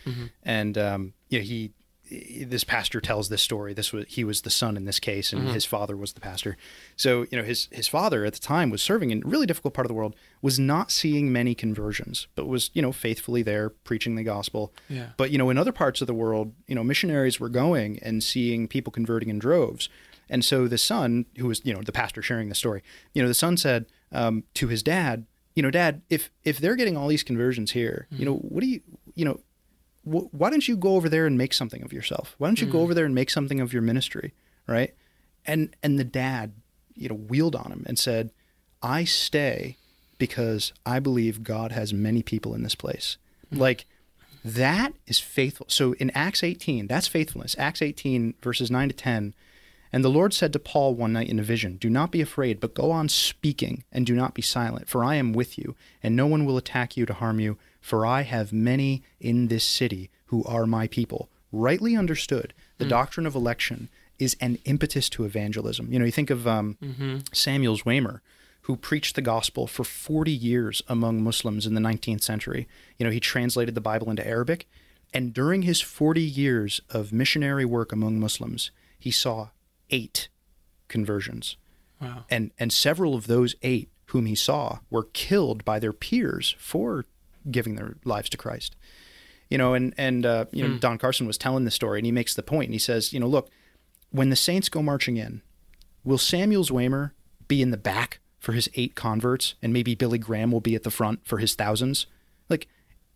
and um, you know, he this pastor tells this story. This was he was the son in this case, and his father was the pastor. So you know his his father at the time was serving in a really difficult part of the world, was not seeing many conversions, but was you know faithfully there preaching the gospel. Yeah. But you know in other parts of the world, you know missionaries were going and seeing people converting in droves. And so the son, who was you know the pastor sharing the story, you know the son said um, to his dad, you know, Dad, if if they're getting all these conversions here, you know, mm-hmm. what do you, you know, wh- why don't you go over there and make something of yourself? Why don't you go mm. over there and make something of your ministry, right? And and the dad, you know, wheeled on him and said, "I stay because I believe God has many people in this place." Mm. Like that is faithful. So in Acts 18, that's faithfulness. Acts 18 verses 9 to 10 And the Lord said to Paul one night in a vision, Do not be afraid, but go on speaking, and do not be silent, for I am with you, and no one will attack you to harm you, for I have many in this city who are my people. Rightly understood, the Hmm. doctrine of election is an impetus to evangelism. You know, you think of um, Mm-hmm. Samuel Zwemer, who preached the gospel for 40 years among Muslims in the 19th century. You know, he translated the Bible into Arabic, and during his 40 years of missionary work among Muslims, he saw eight conversions. Wow. And and several of those eight whom he saw were killed by their peers for giving their lives to Christ. You know, and and uh, you know, Don Carson was telling the story, and he makes the point, and he says, you know, look, when the saints go marching in, will Samuel Zwemer be in the back for his eight converts, and maybe Billy Graham will be at the front for his thousands? Like,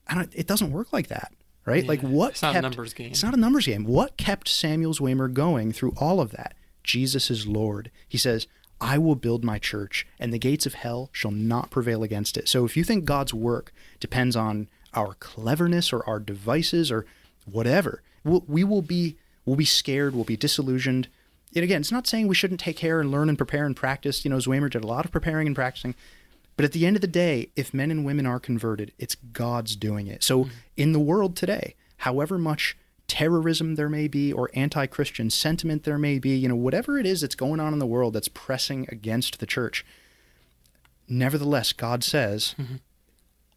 I don't. It doesn't work like that, right? like, Yeah, what? it's not a numbers game. It's not a numbers game. What kept Samuel Zwemer going through all of that? Jesus is Lord. He says, I will build my church, and the gates of hell shall not prevail against it. So if you think God's work depends on our cleverness or our devices or whatever, we'll, we will be we'll be scared, we'll be disillusioned. And again, it's not saying we shouldn't take care and learn and prepare and practice. You know, Zwemer did a lot of preparing and practicing. But at the end of the day, if men and women are converted, it's God's doing it. So mm-hmm. in the world today, however much terrorism there may be or anti-Christian sentiment there may be, you know, whatever it is that's going on in the world that's pressing against the church, nevertheless, God says, mm-hmm.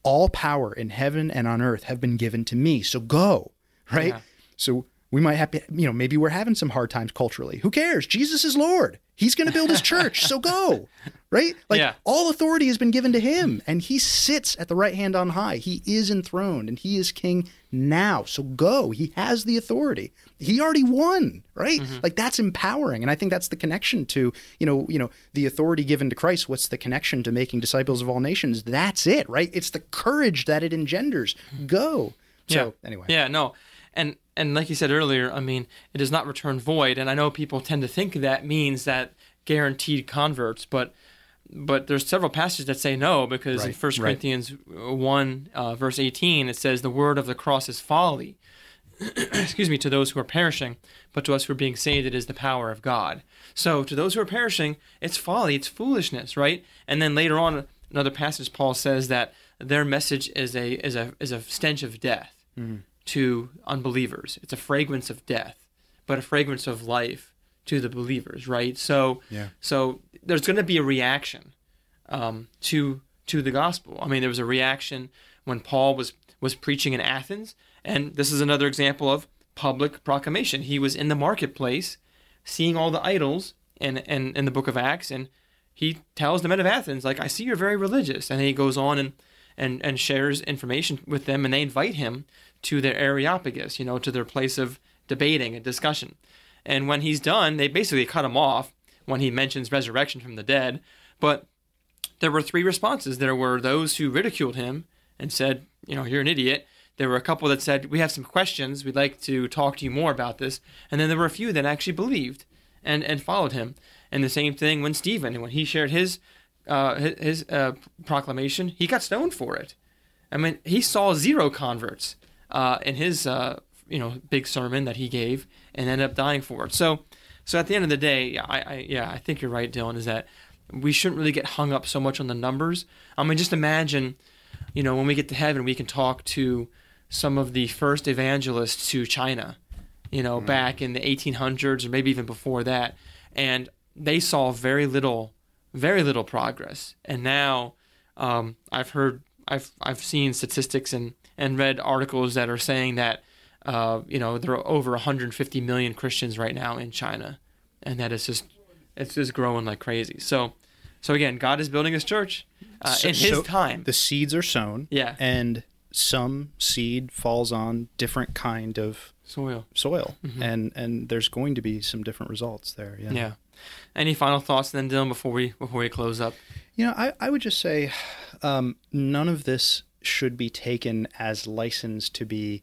all power in heaven and on earth have been given to me. So go, right? Yeah. So we might have, you know, maybe we're having some hard times culturally. Who cares? Jesus is Lord. He's going to build his [LAUGHS] church. So go, right? Like Yeah. all authority has been given to him and he sits at the right hand on high. He is enthroned and he is king now. So go. He has the authority. He already won, right? Mm-hmm. Like that's empowering. And I think that's the connection to, you know, you know, the authority given to Christ. What's the connection to making disciples of all nations? That's it, right? It's the courage that it engenders. Mm-hmm. Go. So anyway. Yeah, no. And and like you said earlier, I mean, it does not return void. And I know people tend to think that means that guaranteed converts, but but there's several passages that say no because in Right, 1 right. Corinthians 1 uh, verse 18 it says the word of the cross is folly. [CLEARS THROAT] Excuse me, to those who are perishing, but to us who are being saved it is the power of God. So to those who are perishing, it's folly, it's foolishness, right? And then later on another passage Paul says that their message is a is a is a stench of death to unbelievers. It's a fragrance of death, but a fragrance of life to the believers, right? So, Yeah. so there's going to be a reaction um, to to the gospel. I mean, there was a reaction when Paul was was preaching in Athens, and this is another example of public proclamation. He was in the marketplace, seeing all the idols in in, in the book of Acts, and he tells the men of Athens, like, I see you're very religious. And he goes on and, and, and shares information with them, and they invite him to their Areopagus, you know, to their place of debating and discussion. And when he's done, they basically cut him off when he mentions resurrection from the dead. But there were three responses. There were those who ridiculed him and said, you know, you're an idiot. There were a couple that said, we have some questions. We'd like to talk to you more about this. And then there were a few that actually believed and, and followed him. And the same thing when Stephen, when he shared his uh, his, uh, proclamation, he got stoned for it. I mean, he saw zero converts uh, in his uh, you know big sermon that he gave, and ended up dying for it. So, so at the end of the day, yeah, I, I yeah, I think you're right, Dylan. Is that we shouldn't really get hung up so much on the numbers. I mean, just imagine, you know, when we get to heaven, we can talk to some of the first evangelists to China, you know, back in the 1800s or maybe even before that, and they saw very little, very little progress. And now, um, I've heard, I've I've seen statistics and and read articles that are saying that, uh, you know, there are over 150 million Christians right now in China, and that it's just it's just growing like crazy. So, so again, God is building His church uh, So- in His so time. The seeds are sown. Yeah. And some seed falls on different kind of Soil. soil, and and there's going to be some different results there. Yeah. Mm-hmm. Yeah. Any final thoughts then, Dylan, before we before we close up? You know, I, I would just say um, none of this should be taken as license to be,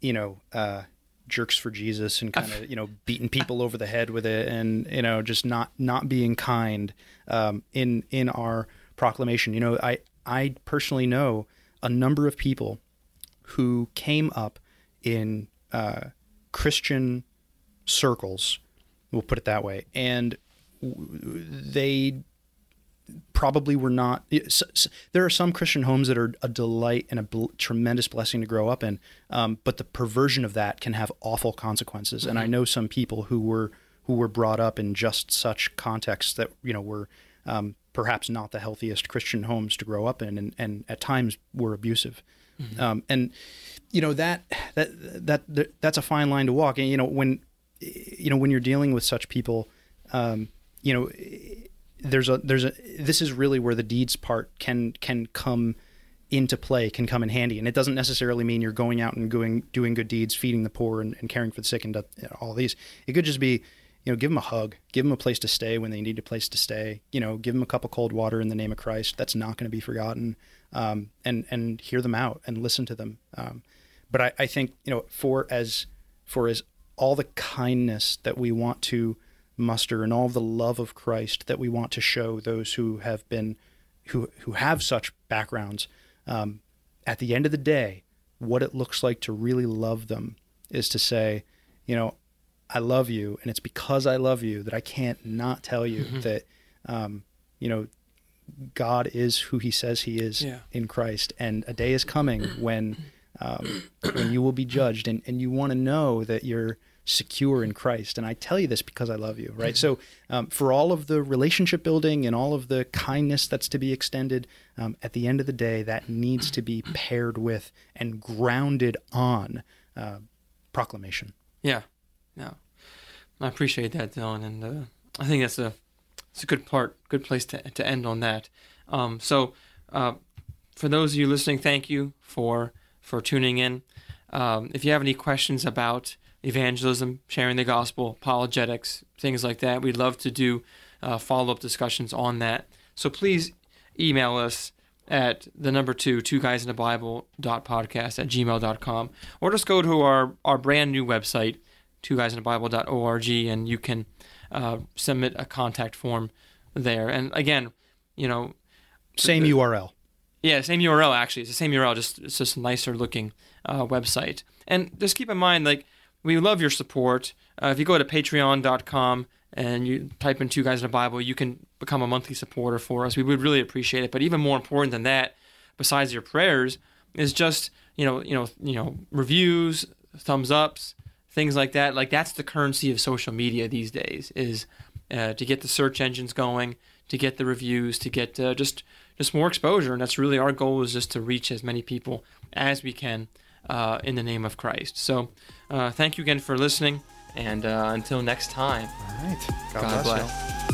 you know, uh, jerks for Jesus and kind of [LAUGHS] you know beating people over the head with it, and you know just not not being kind um, in in our proclamation. You know, I I personally know a number of people who came up in uh, Christian circles We'll put it that way. And w- they probably were not. There are some Christian homes that are a delight and a bl- tremendous blessing to grow up in, um, but the perversion of that can have awful consequences. And I know some people who were who were brought up in just such contexts that you know were um, perhaps not the healthiest Christian homes to grow up in, and, and at times were abusive. Um, and you know that, that that that that's a fine line to walk. And you know when you know when you're dealing with such people, um, you know there's a there's a this is really where the deeds part can can come into play can come in handy. And it doesn't necessarily mean you're going out and doing doing good deeds feeding the poor and, and caring for the sick and uh, all these. It could just be you know give them a hug give them a place to stay when they need a place to stay you know give them a cup of cold water in the name of christ. That's not going to be forgotten. Um, and and hear them out and listen to them. Um, but I, I think you know for as for as all the kindness that we want to muster and all the love of Christ that we want to show those who have been who who have such backgrounds um, at the end of the day what it looks like to really love them is to say you know I love you and it's because I love you that I can't not tell you that um, you know God is who he says he is Yeah. in Christ and a day is coming when um, when you will be judged and, and you want to know that you're secure in Christ. And I tell you this because I love you, right? So um, for all of the relationship building and all of the kindness that's to be extended, um, at the end of the day, that needs to be paired with and grounded on uh, proclamation. Yeah, no, I appreciate that, Dylan, and uh, I think that's a it's a good part, good place to to end on that. Um, so, uh, for those of you listening, thank you for for tuning in. Um, if you have any questions about evangelism, sharing the gospel, apologetics, things like that, we'd love to do uh, follow up discussions on that. So please email us at the number two, two guys in the Bible dot podcast at gmail.com, or just go to our, our brand new website, two guys in the Bible dot org, and you can uh, submit a contact form there. And again, you know, Same URL. yeah, same URL actually. It's the same URL, just it's just a nicer looking uh, website. And just keep in mind, like we love your support. Uh, if you go to Patreon.com and you type in Two Guys in the Bible, you can become a monthly supporter for us. We would really appreciate it. But even more important than that, besides your prayers, is just you know you know you know reviews, thumbs ups, things like that. Like that's the currency of social media these days. Is uh, to get the search engines going, to get the reviews, to get uh, just just more exposure, and that's really our goal is just to reach as many people as we can uh, in the name of Christ. So, uh, thank you again for listening, and uh, until next time, All right. God, God bless. bless. you.